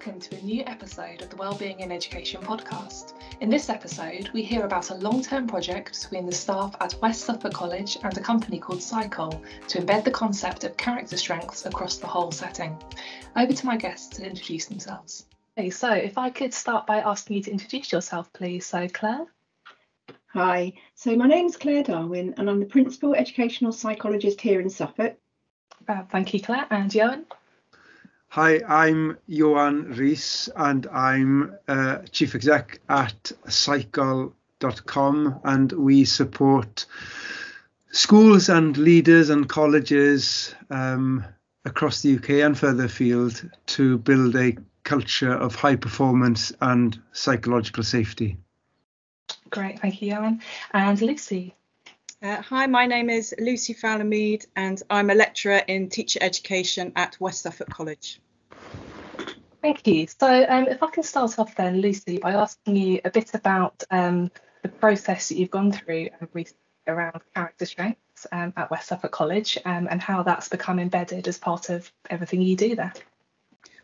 welcome to a new episode of the Wellbeing in Education podcast. In this episode, we hear about a long term project between the staff at West Suffolk College and a company called Sycol to embed the concept of character strengths across the whole setting. Over to my guests to introduce themselves. Okay, so if I could start by asking you to introduce yourself, please. So, Claire. Hi, so my name is Claire Darwin and I'm the Principal Educational Psychologist here in Suffolk. Uh, thank you, Claire. And Ioan? Hi, I'm Ioan Rees and I'm uh, Chief Exec at Sycol.com and we support schools and leaders and colleges um, across the UK and further afield to build a culture of high performance and psychological safety. Great, thank you, Ioan. And Lucy. Uh, hi, my name is Lucy Faller-Mead, and I'm a lecturer in teacher education at West Suffolk College. Thank you. So, um, if I can start off then, Lucy, by asking you a bit about um, the process that you've gone through around character strengths um, at West Suffolk College um, and how that's become embedded as part of everything you do there.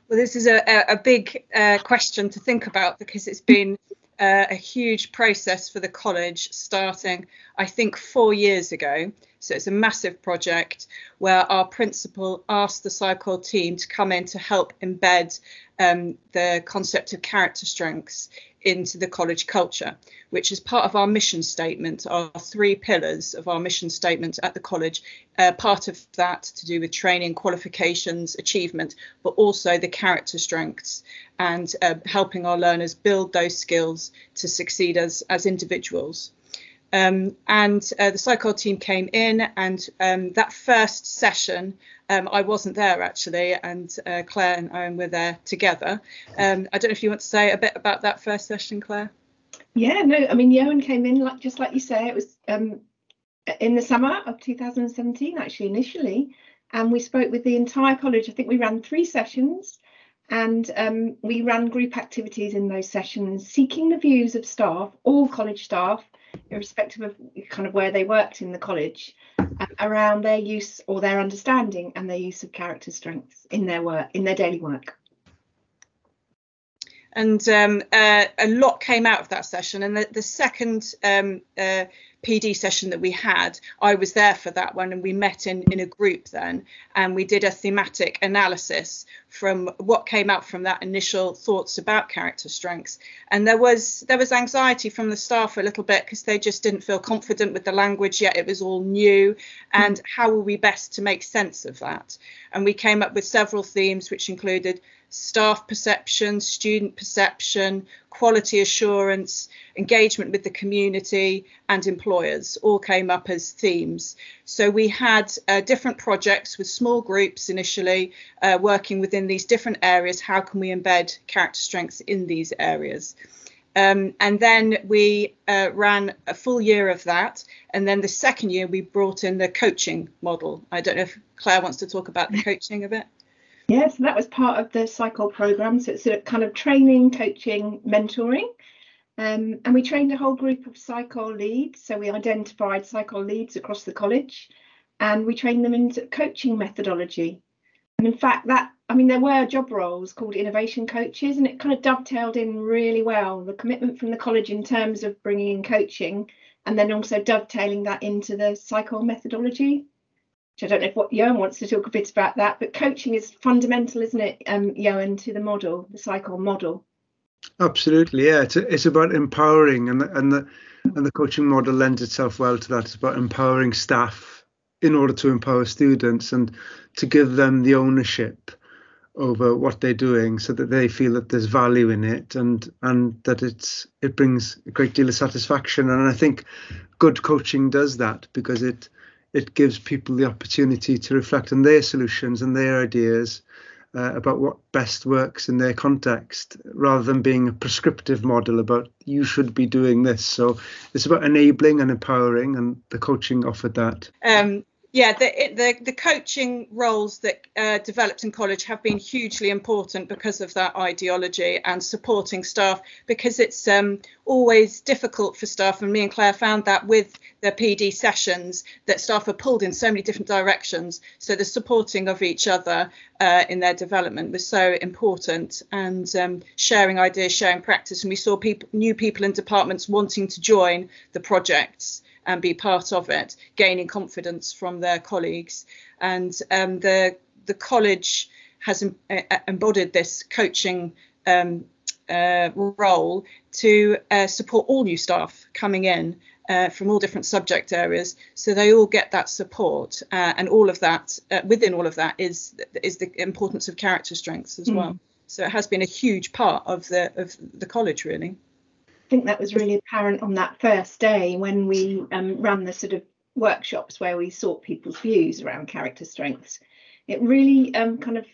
Well, this is a, a big uh, question to think about because it's been uh, a huge process for the college starting, I think, four years ago. So it's a massive project where our principal asked the Sycol team to come in to help embed um, the concept of character strengths into the college culture, which is part of our mission statement, our three pillars of our mission statement at the college. Uh, part of that to do with training, qualifications, achievement, but also the character strengths and uh, helping our learners build those skills to succeed as, as individuals. Um, and uh, the Sycol team came in, and um, that first session, um, I wasn't there actually, and uh, Claire and Ioan were there together. Um, I don't know if you want to say a bit about that first session, Claire. Yeah, no, I mean, Ioan came in like just like you say, it was um, in the summer of 2017 actually initially, and we spoke with the entire college. I think we ran three sessions and um, we ran group activities in those sessions seeking the views of staff all college staff irrespective of kind of where they worked in the college, um, around their use or their understanding and their use of character strengths in their work, in their daily work. And um, uh, a lot came out of that session. And the, the second um, uh, PD session that we had, I was there for that one, and we met in in a group then, and we did a thematic analysis from what came out from that initial thoughts about character strengths. And there was there was anxiety from the staff a little bit because they just didn't feel confident with the language yet; it was all new. And how were we best to make sense of that? And we came up with several themes, which included staff perception, student perception, quality assurance, engagement with the community, and employers all came up as themes. So we had uh, different projects with small groups initially uh, working within these different areas. How can we embed character strengths in these areas? Um, and then we uh, ran a full year of that. And then the second year, we brought in the coaching model. I don't know if Claire wants to talk about the coaching a bit. Yeah, so that was part of the Sycol program. So it's a kind of training, coaching, mentoring. Um, and we trained a whole group of Sycol leads. So we identified Sycol leads across the college and we trained them into coaching methodology. And in fact, that I mean, there were job roles called innovation coaches, and it kind of dovetailed in really well the commitment from the college in terms of bringing in coaching and then also dovetailing that into the Sycol methodology which I don't know if what Ioan wants to talk a bit about that, but coaching is fundamental, isn't it, um, Ioan, to the model, the Sycol model? Absolutely, yeah. It's it's about empowering, and the, and the and the coaching model lends itself well to that. It's about empowering staff in order to empower students and to give them the ownership over what they're doing, so that they feel that there's value in it, and and that it's it brings a great deal of satisfaction. And I think good coaching does that because it it gives people the opportunity to reflect on their solutions and their ideas uh, about what best works in their context rather than being a prescriptive model about you should be doing this. So it's about enabling and empowering, and the coaching offered that. Um, yeah, the, the, the coaching roles that uh, developed in college have been hugely important because of that ideology and supporting staff because it's um, always difficult for staff. And me and Claire found that with the PD sessions that staff are pulled in so many different directions. So the supporting of each other uh, in their development was so important and um, sharing ideas, sharing practice. And we saw people, new people in departments wanting to join the projects and be part of it, gaining confidence from their colleagues. And um, the the college has em- embodied this coaching um, uh, role to uh, support all new staff coming in uh, from all different subject areas, so they all get that support, uh, and all of that uh, within all of that is is the importance of character strengths as mm. well. So it has been a huge part of the of the college really. I think that was really apparent on that first day when we um, ran the sort of workshops where we sought people's views around character strengths. It really um, kind of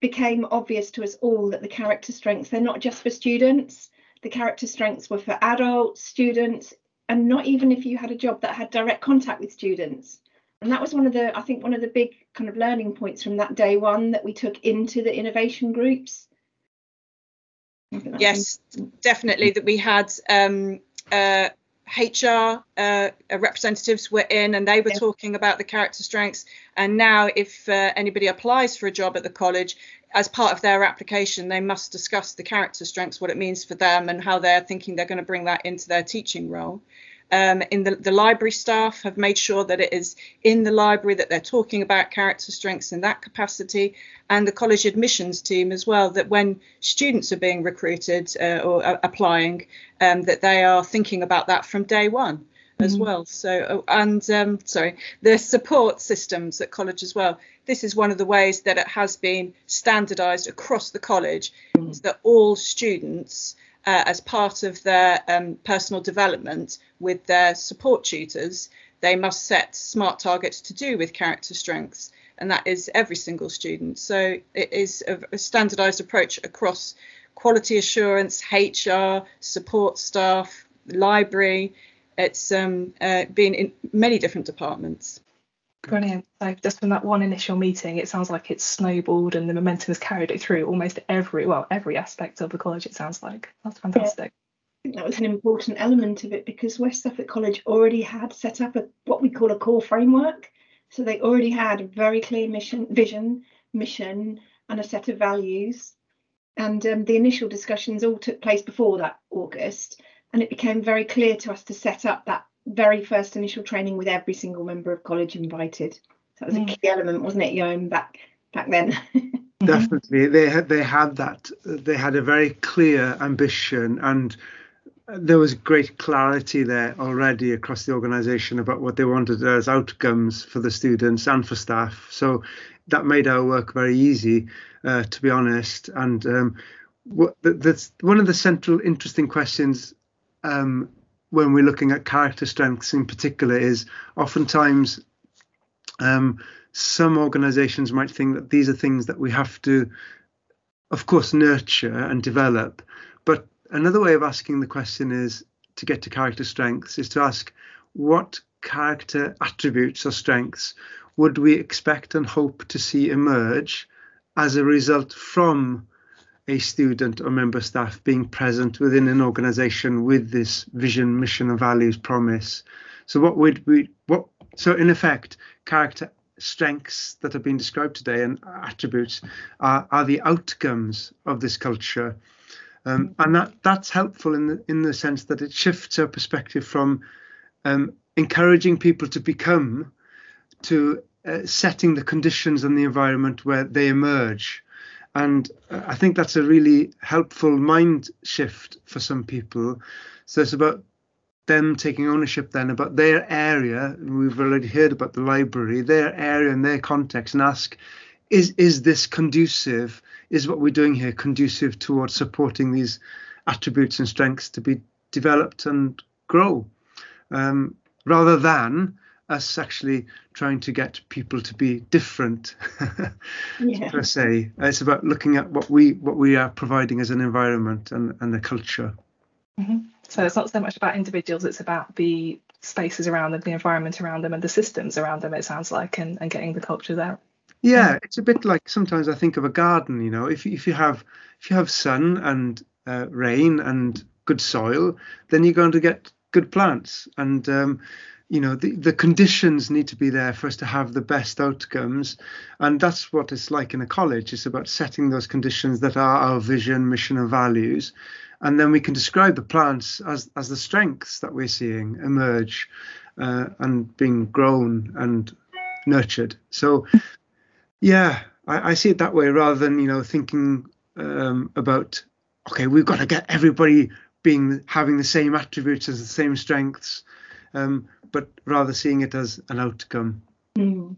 became obvious to us all that the character strengths, they're not just for students. The character strengths were for adults, students, and not even if you had a job that had direct contact with students. And that was one of the, I think, one of the big kind of learning points from that day one that we took into the innovation groups Yes, definitely. That we had um, uh, HR uh, representatives were in and they were yeah. talking about the character strengths. And now, if uh, anybody applies for a job at the college, as part of their application, they must discuss the character strengths, what it means for them, and how they're thinking they're going to bring that into their teaching role um, in the, the library staff have made sure that it is in the library that they're talking about character strengths in that capacity and the college admissions team as well that when students are being recruited uh, or uh, applying um, that they are thinking about that from day one as mm-hmm. well so uh, and um, sorry the support systems at college as well this is one of the ways that it has been standardized across the college mm-hmm. is that all students uh, as part of their um, personal development with their support tutors, they must set smart targets to do with character strengths, and that is every single student. So it is a, a standardized approach across quality assurance, HR, support staff, library. It's um, uh, been in many different departments. Brilliant. So just from that one initial meeting, it sounds like it's snowballed and the momentum has carried it through almost every well every aspect of the college. It sounds like that's fantastic. Yeah. that was an important element of it because West Suffolk College already had set up a what we call a core framework. So they already had a very clear mission, vision, mission, and a set of values. And um, the initial discussions all took place before that August, and it became very clear to us to set up that very first initial training with every single member of college invited. So that was a mm. key element, wasn't it, Ioan, back back then? Definitely, they had they had that. They had a very clear ambition, and there was great clarity there already across the organisation about what they wanted as outcomes for the students and for staff. So that made our work very easy, uh, to be honest. And um, that's one of the central interesting questions um, when we're looking at character strengths in particular is oftentimes um, some organizations might think that these are things that we have to of course nurture and develop. But another way of asking the question is to get to character strengths is to ask what character attributes or strengths would we expect and hope to see emerge as a result from a student or member staff being present within an organization with this vision, mission, and values promise. So what would we what so in effect, character strengths that have been described today and attributes are, are the outcomes of this culture. Um, and that that's helpful in the in the sense that it shifts our perspective from um, encouraging people to become to uh, setting the conditions and the environment where they emerge and I think that's a really helpful mind shift for some people. So it's about them taking ownership then about their area. We've already heard about the library, their area and their context, and ask, is is this conducive? Is what we're doing here conducive towards supporting these attributes and strengths to be developed and grow, um, rather than us actually trying to get people to be different yeah. per se. It's about looking at what we what we are providing as an environment and, and a culture. Mm-hmm. So it's not so much about individuals; it's about the spaces around them, the environment around them, and the systems around them. It sounds like, and, and getting the culture there. Yeah, it's a bit like sometimes I think of a garden. You know, if if you have if you have sun and uh, rain and good soil, then you're going to get good plants. And um, you know the, the conditions need to be there for us to have the best outcomes. And that's what it's like in a college. It's about setting those conditions that are our vision mission and values. And then we can describe the plants as as the strengths that we're seeing emerge uh, and being grown and nurtured. So yeah I, I, see it that way rather than you know thinking um, about okay we've got to get everybody being having the same attributes as the same strengths. Um, but rather seeing it as an outcome mm.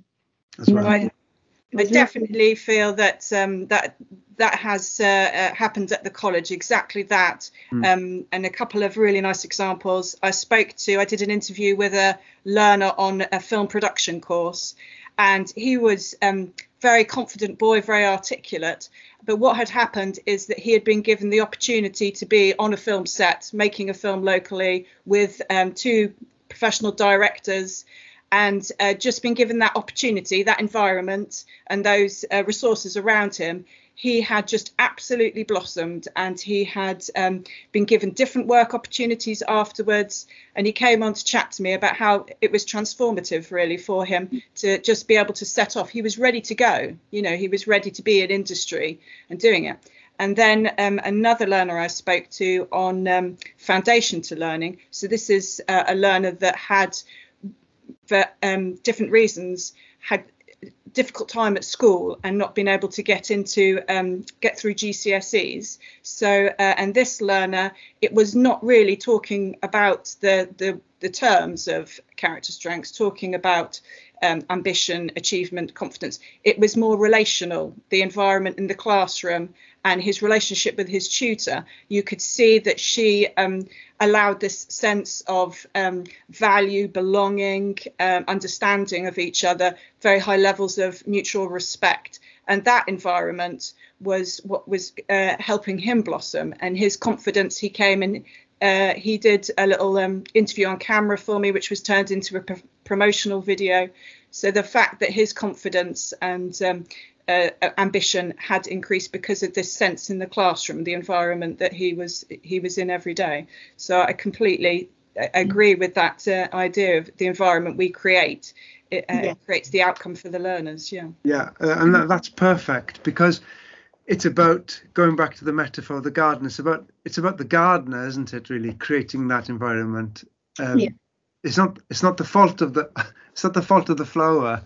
as well. I, I definitely feel that um, that that has uh, uh, happened at the college exactly that mm. um, and a couple of really nice examples i spoke to i did an interview with a learner on a film production course and he was um, very confident boy very articulate but what had happened is that he had been given the opportunity to be on a film set making a film locally with um, two professional directors and uh, just been given that opportunity, that environment, and those uh, resources around him, he had just absolutely blossomed and he had um, been given different work opportunities afterwards. And he came on to chat to me about how it was transformative, really, for him to just be able to set off. He was ready to go, you know, he was ready to be in industry and doing it. And then um, another learner I spoke to on um, foundation to learning. So this is uh, a learner that had, for um, different reasons, had difficult time at school and not been able to get into um, get through GCSEs. So uh, and this learner, it was not really talking about the the, the terms of character strengths, talking about um, ambition, achievement, confidence. It was more relational, the environment in the classroom and his relationship with his tutor. You could see that she um, allowed this sense of um, value, belonging, um, understanding of each other, very high levels of mutual respect. And that environment was what was uh, helping him blossom and his confidence. He came and uh, he did a little um, interview on camera for me, which was turned into a promotional video. So the fact that his confidence and um, uh, ambition had increased because of this sense in the classroom, the environment that he was he was in every day. So I completely uh, agree with that uh, idea of the environment we create. It uh, yeah. creates the outcome for the learners. Yeah. Yeah, uh, and that, that's perfect because it's about going back to the metaphor of the garden. It's about it's about the gardener, isn't it? Really creating that environment. Um, yeah. It's not it's not the fault of the it's not the fault of the flower.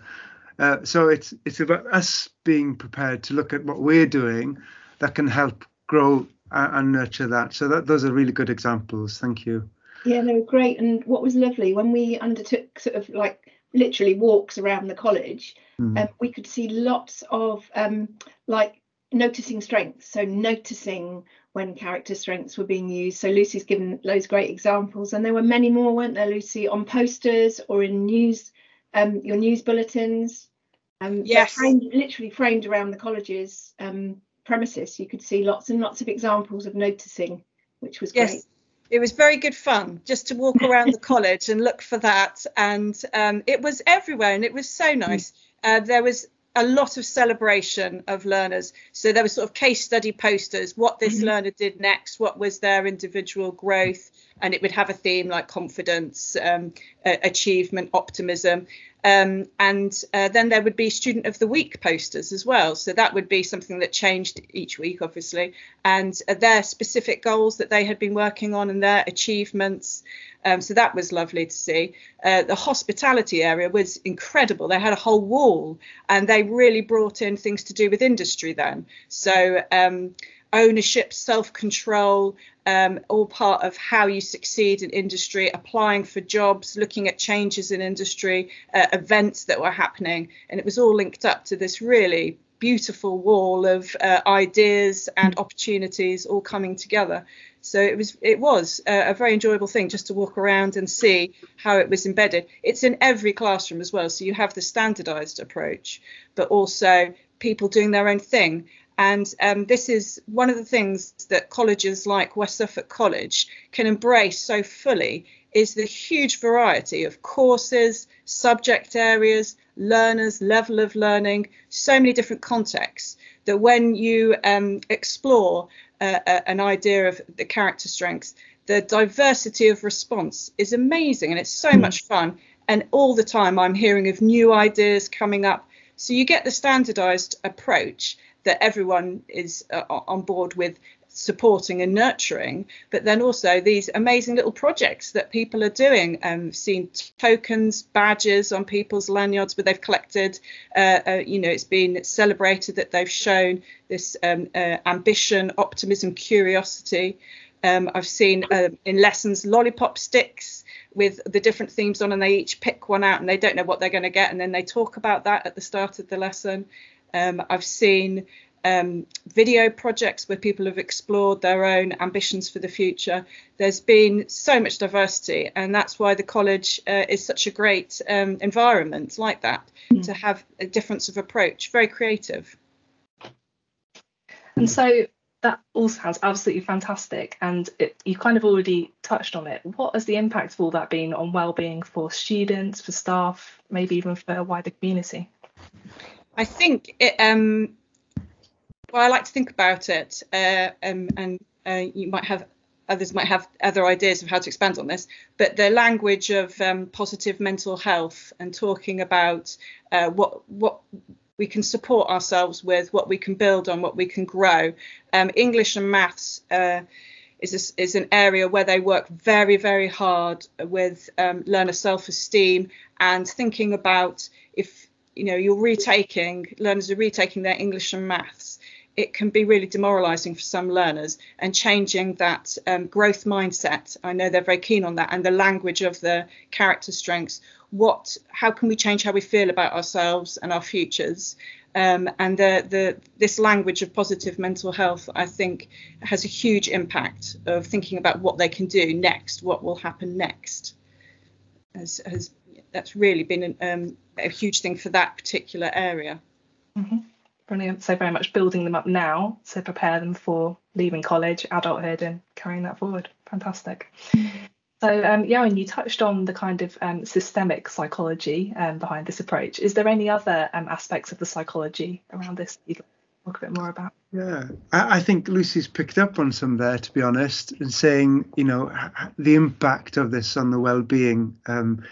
Uh, so it's it's about us being prepared to look at what we're doing that can help grow and nurture that. So that those are really good examples. Thank you. Yeah, they were great. And what was lovely when we undertook sort of like literally walks around the college, mm. um, we could see lots of um, like noticing strengths. So noticing when character strengths were being used. So Lucy's given those great examples, and there were many more, weren't there, Lucy, on posters or in news, um, your news bulletins. Um, yes. Framed, literally framed around the college's um, premises. You could see lots and lots of examples of noticing, which was yes. great it was very good fun just to walk around the college and look for that and um, it was everywhere and it was so nice uh, there was a lot of celebration of learners. So there were sort of case study posters, what this mm-hmm. learner did next, what was their individual growth, and it would have a theme like confidence, um, uh, achievement, optimism. Um, and uh, then there would be student of the week posters as well. So that would be something that changed each week, obviously, and uh, their specific goals that they had been working on and their achievements. Um, so that was lovely to see. Uh, the hospitality area was incredible. They had a whole wall and they really brought in things to do with industry then. So um, ownership, self control, um, all part of how you succeed in industry, applying for jobs, looking at changes in industry, uh, events that were happening. And it was all linked up to this really beautiful wall of uh, ideas and opportunities all coming together. So it was it was a, a, very enjoyable thing just to walk around and see how it was embedded. It's in every classroom as well, so you have the standardized approach, but also people doing their own thing. And um, this is one of the things that colleges like West Suffolk College can embrace so fully is the huge variety of courses, subject areas, learners, level of learning, so many different contexts that when you um, explore uh, an idea of the character strengths, the diversity of response is amazing and it's so mm. much fun. And all the time I'm hearing of new ideas coming up. So you get the standardized approach that everyone is uh, on board with supporting and nurturing, but then also these amazing little projects that people are doing. Um, seen tokens, badges on people's lanyards where they've collected. Uh, uh, you know, it's been celebrated that they've shown this um, uh, ambition, optimism, curiosity. Um, I've seen uh, in lessons lollipop sticks with the different themes on, and they each pick one out and they don't know what they're going to get, and then they talk about that at the start of the lesson. Um, I've seen um, video projects where people have explored their own ambitions for the future. There's been so much diversity, and that's why the college uh, is such a great um, environment like that mm. to have a difference of approach, very creative. And so that all sounds absolutely fantastic, and it, you kind of already touched on it. What has the impact of all that been on well-being for students, for staff, maybe even for a wider community? I think it, um, well, I like to think about it, uh, um, and uh, you might have others might have other ideas of how to expand on this. But the language of um, positive mental health and talking about uh, what what we can support ourselves with, what we can build on, what we can grow. Um, English and maths uh, is a, is an area where they work very very hard with um, learner self-esteem and thinking about if you know you're retaking learners are retaking their English and maths it can be really demoralizing for some learners and changing that um, growth mindset. I know they're very keen on that and the language of the character strengths. What how can we change how we feel about ourselves and our futures? Um, and the, the this language of positive mental health i think has a huge impact of thinking about what they can do next what will happen next. Has, has that's really been an, um, a huge thing for that particular area. Mm-hmm. Brilliant. So very much building them up now to prepare them for leaving college, adulthood, and carrying that forward. Fantastic. So, um, Ioan, you touched on the kind of um, systemic psychology um, behind this approach. Is there any other um, aspects of the psychology around this you'd like to talk a bit more about? Yeah, I, I, think Lucy's picked up on some there, to be honest, and saying, you know, the impact of this on the well-being um,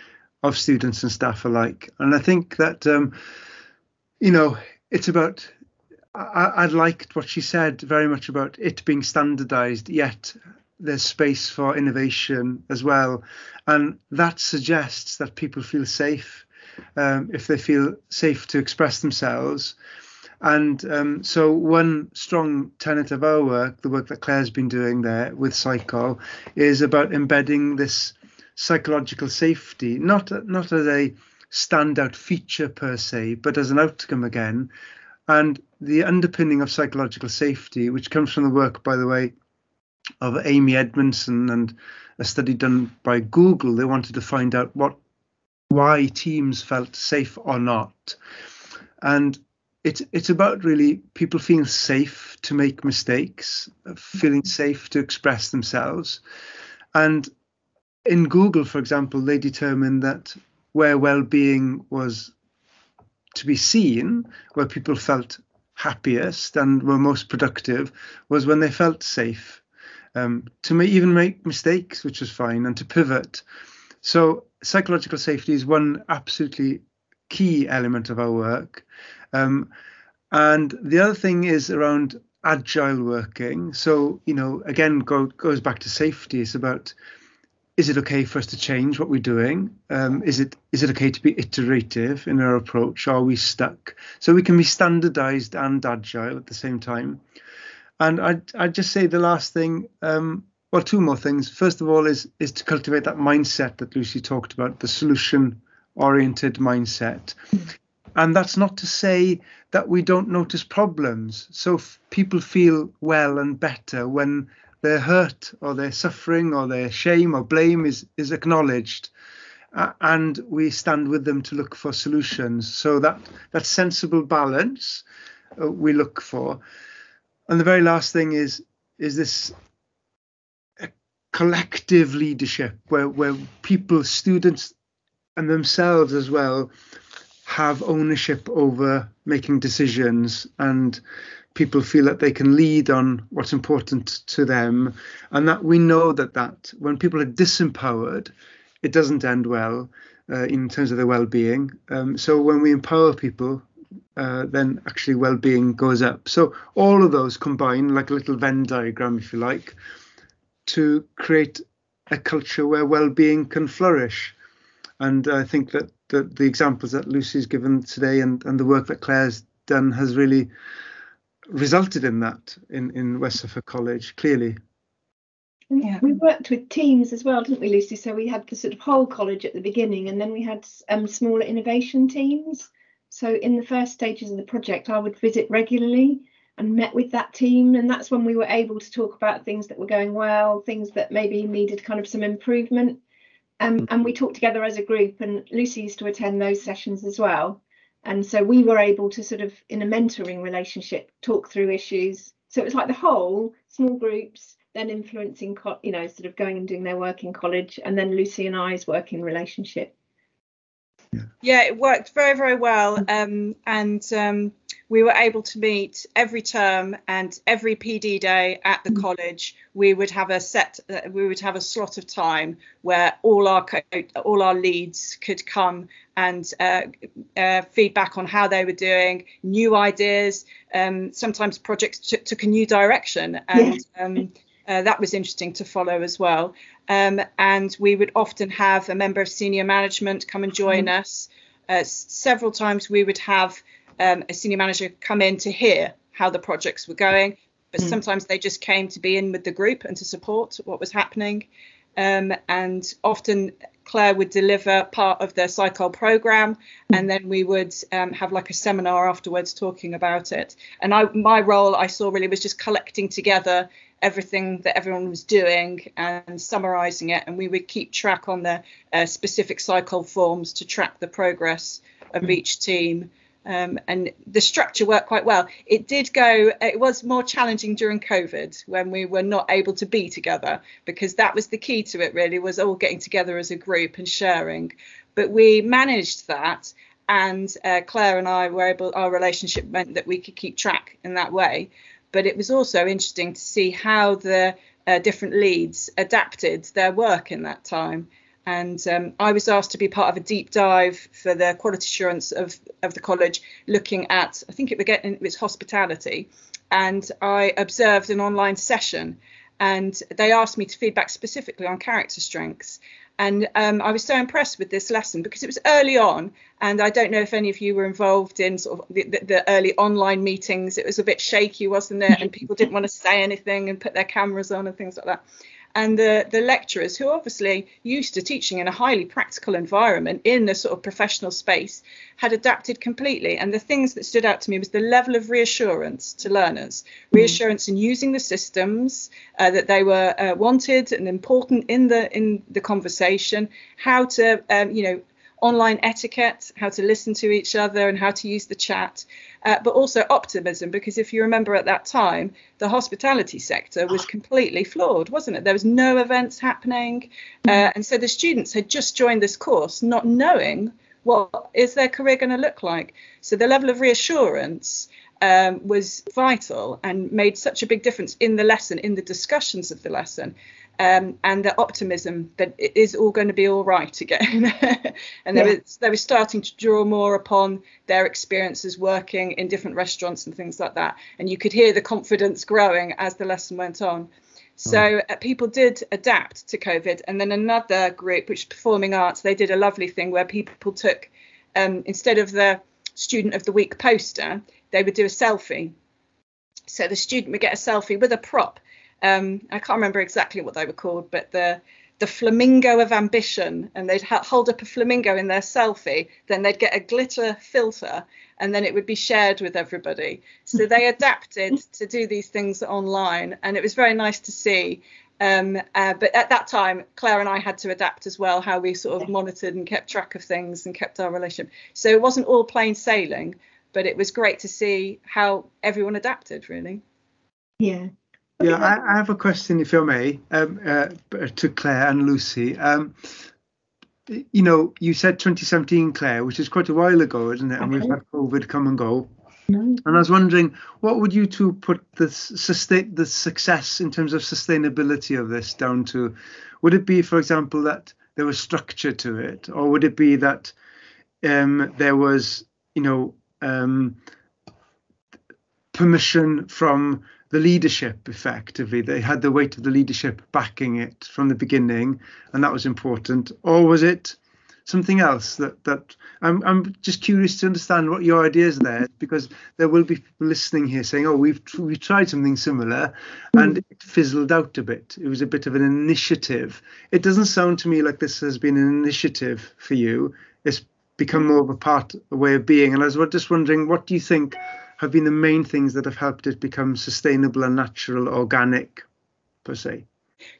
of students and staff alike. And I think that, um, you know, it's about I, I liked what she said very much about it being standardized, yet there's space for innovation as well. And that suggests that people feel safe um, if they feel safe to express themselves. And um, so, one strong tenet of our work, the work that Claire's been doing there with Sycol, is about embedding this psychological safety, not not as a standout feature per se, but as an outcome again. And the underpinning of psychological safety, which comes from the work, by the way, of Amy Edmondson and a study done by Google, they wanted to find out what why teams felt safe or not. And it's it's about really people feeling safe to make mistakes, feeling safe to express themselves. And in Google, for example, they determined that where well-being was to be seen, where people felt happiest and were most productive, was when they felt safe. Um, to may even make mistakes, which was fine, and to pivot. So psychological safety is one absolutely key element of our work. Um, and the other thing is around agile working. So, you know, again, go, goes back to safety. It's about is it okay for us to change what we're doing? Um, is it is it okay to be iterative in our approach? Are we stuck? So we can be standardized and agile at the same time. And I'd, I'd just say the last thing, um, well, two more things. First of all, is is to cultivate that mindset that Lucy talked about, the solution oriented mindset. And that's not to say that we don't notice problems. So people feel well and better when their hurt or their suffering or their shame or blame is is acknowledged uh, and we stand with them to look for solutions. So that that sensible balance uh, we look for. And the very last thing is is this collective leadership where where people, students, and themselves as well have ownership over making decisions and people feel that they can lead on what's important to them and that we know that that when people are disempowered it doesn't end well uh, in terms of their well-being. Um, so when we empower people uh, then actually well-being goes up. So all of those combine like a little venn diagram if you like to create a culture where well-being can flourish. And i think that the, the examples that lucy's given today and, and the work that claire's done has really resulted in that in, in West Suffolk College, clearly. Yeah. We worked with teams as well, didn't we, Lucy? So we had the sort of whole college at the beginning, and then we had um, smaller innovation teams. So in the first stages of the project, I would visit regularly and met with that team, and that's when we were able to talk about things that were going well, things that maybe needed kind of some improvement. Um, and we talked together as a group, and Lucy used to attend those sessions as well and so we were able to sort of in a mentoring relationship talk through issues so it was like the whole small groups then influencing you know sort of going and doing their work in college and then lucy and i's working relationship yeah. it worked very, very well. Um, and um, we were able to meet every term and every PD day at the mm. college. We would have a set, uh, we would have a slot of time where all our all our leads could come and uh, uh, feedback on how they were doing, new ideas. Um, sometimes projects t- took a new direction, and yeah. Um, uh, that was interesting to follow as well. Um, and we would often have a member of senior management come and join mm-hmm. us. Uh, several times we would have um, a senior manager come in to hear how the projects were going, but mm. sometimes they just came to be in with the group and to support what was happening. Um, and often Claire would deliver part of the Sycol program, mm. and then we would um, have like a seminar afterwards talking about it. And I, my role I saw really was just collecting together everything that everyone was doing and summarizing it and we would keep track on the uh, specific Sycol forms to track the progress of mm. each team um, and the structure worked quite well. It did go it was more challenging during covid when we were not able to be together because that was the key to it really was all getting together as a group and sharing. But we managed that and uh, claire and i were able our relationship meant that we could keep track in that way. But it was also interesting to see how the uh, different leads adapted their work in that time. And um, I was asked to be part of a deep dive for the quality assurance of, of the college, looking at, I think it, it was hospitality. And I observed an online session and they asked me to feedback specifically on character strengths. And um, I was so impressed with this lesson because it was early on, and I don't know if any of you were involved in sort of the, the, the early online meetings. It was a bit shaky, wasn't it? And people didn't want to say anything and put their cameras on and things like that and the the lecturers who obviously used to teaching in a highly practical environment in a sort of professional space had adapted completely. And the things that stood out to me was the level of reassurance to learners. Mm. reassurance in using the systems uh, that they were uh, wanted and important in the in the conversation. How to um, you know online etiquette, how to listen to each other, and how to use the chat, uh, but also optimism. Because if you remember at that time, the hospitality sector was completely flawed, wasn't it? There was no events happening, uh, and so the students had just joined this course, not knowing what is their career going to look like. So the level of reassurance. Um, was vital and made such a big difference in the lesson, in the discussions of the lesson um, and the optimism that it is all going to be all right again. and yeah. they, were, they were starting to draw more upon their experiences working in different restaurants and things like that. And you could hear the confidence growing as the lesson went on. So mm. uh, people did adapt to COVID. And then another group, which is Performing Arts, they did a lovely thing where people took, um, instead of the Student of the Week poster, they would do a selfie. So the student would get a selfie with a prop um, I can't remember exactly what they were called, but the the flamingo of ambition, and they'd ha- hold up a flamingo in their selfie. Then they'd get a glitter filter, and then it would be shared with everybody. So they adapted to do these things online, and it was very nice to see. Um, uh, but at that time, Claire and I had to adapt as well, how we sort of monitored and kept track of things and kept our relationship. So it wasn't all plain sailing, but it was great to see how everyone adapted, really. Yeah, Yeah, I, I, have a question, if I may, um, uh, to Claire and Lucy. Um, you know, you said 2017, Claire, which is quite a while ago, isn't it? And okay. we've had COVID come and go. No. And I was wondering, what would you two put the sustain the success in terms of sustainability of this down to? Would it be, for example, that there was structure to it, or would it be that um, there was, you know, um, permission from the leadership effectively they had the weight of the leadership backing it from the beginning and that was important. Or was it something else that that I'm, I'm just curious to understand what your ideas there because there will be people listening here saying oh we've we've tried something similar and it fizzled out a bit. It was a bit of an initiative. It doesn't sound to me like this has been an initiative for you. It's become more of a part a way of being. And i was just wondering what do you think have been the main things that have helped it become sustainable and natural, organic, per se.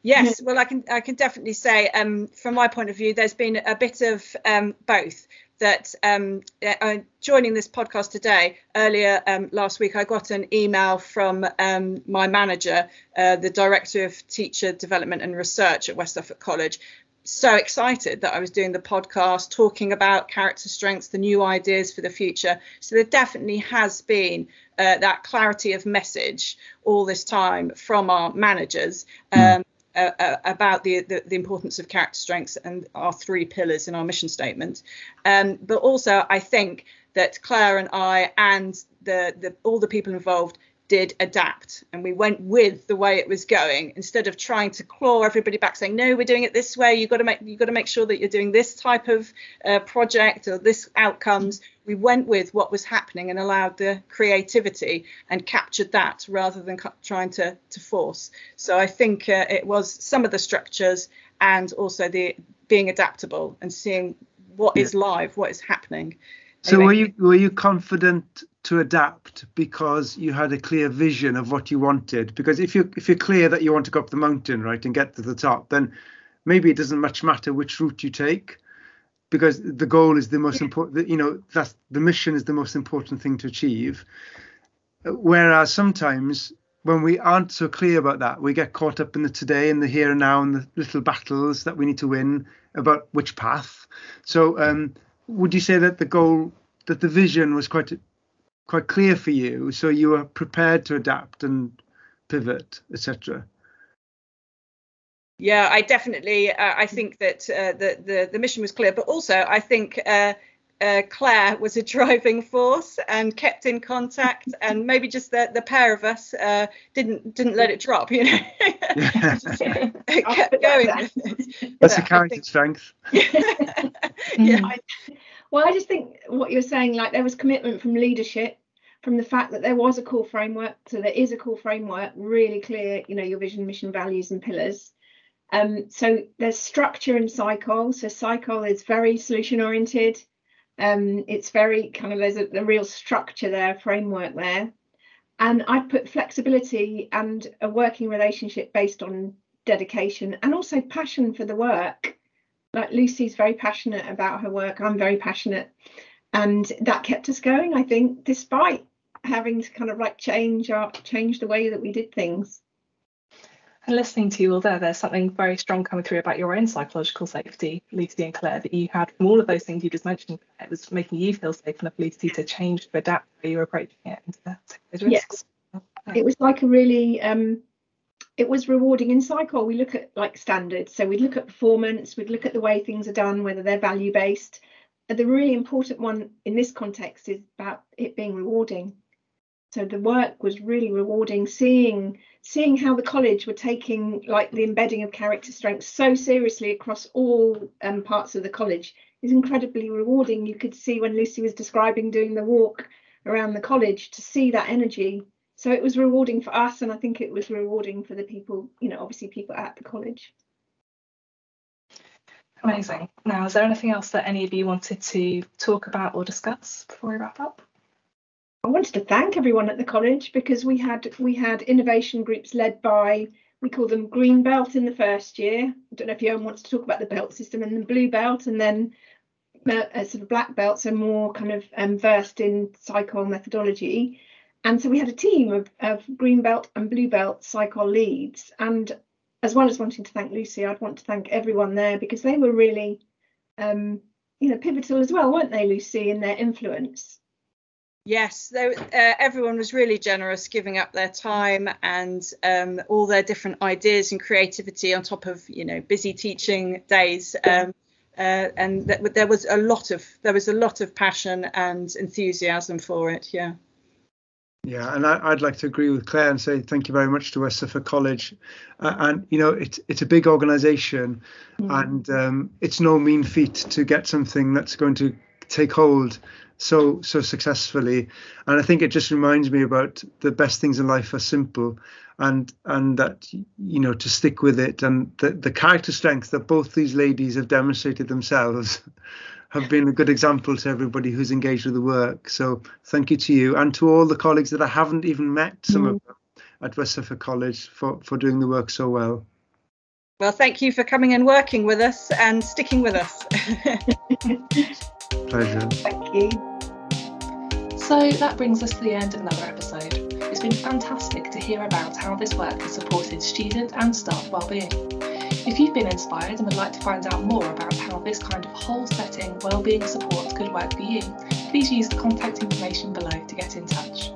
Yes, well, I can I can definitely say um, from my point of view, there's been a bit of um, both. That um, uh, joining this podcast today, earlier um, last week, I got an email from um, my manager, uh, the director of teacher development and research at West Suffolk College, so excited that I was doing the podcast, talking about character strengths, the new ideas for the future. So there definitely has been uh, that clarity of message all this time from our managers. Hmm. Um, uh, uh, about the, the, the importance of character strengths and our three pillars in our mission statement, um, but also I think that Claire and I and the, the all the people involved did adapt and we went with the way it was going instead of trying to claw everybody back saying no we're doing it this way you've got to make you've got to make sure that you're doing this type of uh, project or this outcomes we went with what was happening and allowed the creativity and captured that rather than trying to to force so i think uh, it was some of the structures and also the being adaptable and seeing what yeah. is live what is happening so anyway. were you were you confident to adapt because you had a clear vision of what you wanted. Because if you if you're clear that you want to go up the mountain, right, and get to the top, then maybe it doesn't much matter which route you take, because the goal is the most important. You know, that's the mission is the most important thing to achieve. Whereas sometimes when we aren't so clear about that, we get caught up in the today and the here and now and the little battles that we need to win about which path. So, um, would you say that the goal, that the vision was quite quite clear for you, so you were prepared to adapt and pivot, etc. Yeah, I definitely. Uh, I think that uh, the, the the mission was clear, but also I think uh, uh Claire was a driving force and kept in contact, and maybe just the, the pair of us uh, didn't didn't let it drop. You know, yeah. kept going. That's a character think, strength. yeah. I, well, I just think what you're saying, like there was commitment from leadership, from the fact that there was a core framework. So there is a core framework, really clear, you know, your vision, mission, values, and pillars. Um, so there's structure in Sycol. So Sycol is very solution oriented. Um, it's very kind of there's a, a real structure there, framework there. And I put flexibility and a working relationship based on dedication and also passion for the work like Lucy's very passionate about her work. I'm very passionate, and that kept us going. I think, despite having to kind of like change our change the way that we did things. And listening to you all there, there's something very strong coming through about your own psychological safety, Lucy and Claire, that you had from all of those things you just mentioned. It was making you feel safe enough, Lucy, to change, to adapt how you're approaching it and to take those risks. Yes. It was like a really um, it was rewarding in Sycol we look at like standards. So we'd look at performance we'd look at the way things are done whether they're value based the really important one in this context is about it being rewarding. So the work was really rewarding seeing seeing how the college were taking like the embedding of character strengths so seriously across all um, parts of the college. Is incredibly rewarding. You could see when lucy was describing doing the walk around the college to see that energy so it was rewarding for us and i think it was rewarding for the people you know obviously people at the college. Amazing. Now is there anything else that any of you wanted to talk about or discuss before we wrap up? I wanted to thank everyone at the college because we had we had innovation groups led by we call them green belt in the first year. I don't know if you wants to talk about the belt system and the blue belt and then uh, sort of black belts are more kind of um, versed in Sycol methodology and so we had a team of, of green belt and blue belt Sycol leads. And as well as wanting to thank Lucy, I'd want to thank everyone there because they were really, um, you know, pivotal as well, weren't they, Lucy, in their influence? Yes, they, uh, everyone was really generous, giving up their time and um, all their different ideas and creativity on top of you know busy teaching days. Um, uh, and th- there was a lot of there was a lot of passion and enthusiasm for it. Yeah. Yeah, and I, would like to agree with Claire and say thank you very much to West Suffolk College. Uh, and you know, it's it's a big organisation, mm. and um, it's no mean feat to get something that's going to take hold so so successfully and i think it just reminds me about the best things in life are simple and and that you know to stick with it and the, the character strength that both these ladies have demonstrated themselves have been a good example to everybody who's engaged with the work so thank you to you and to all the colleagues that i haven't even met some mm. of them at west suffolk college for for doing the work so well well thank you for coming and working with us and sticking with us Pleasure. Thank you. So that brings us to the end of another episode. It's been fantastic to hear about how this work has supported student and staff wellbeing. If you've been inspired and would like to find out more about how this kind of whole setting wellbeing support could work for you, please use the contact information below to get in touch.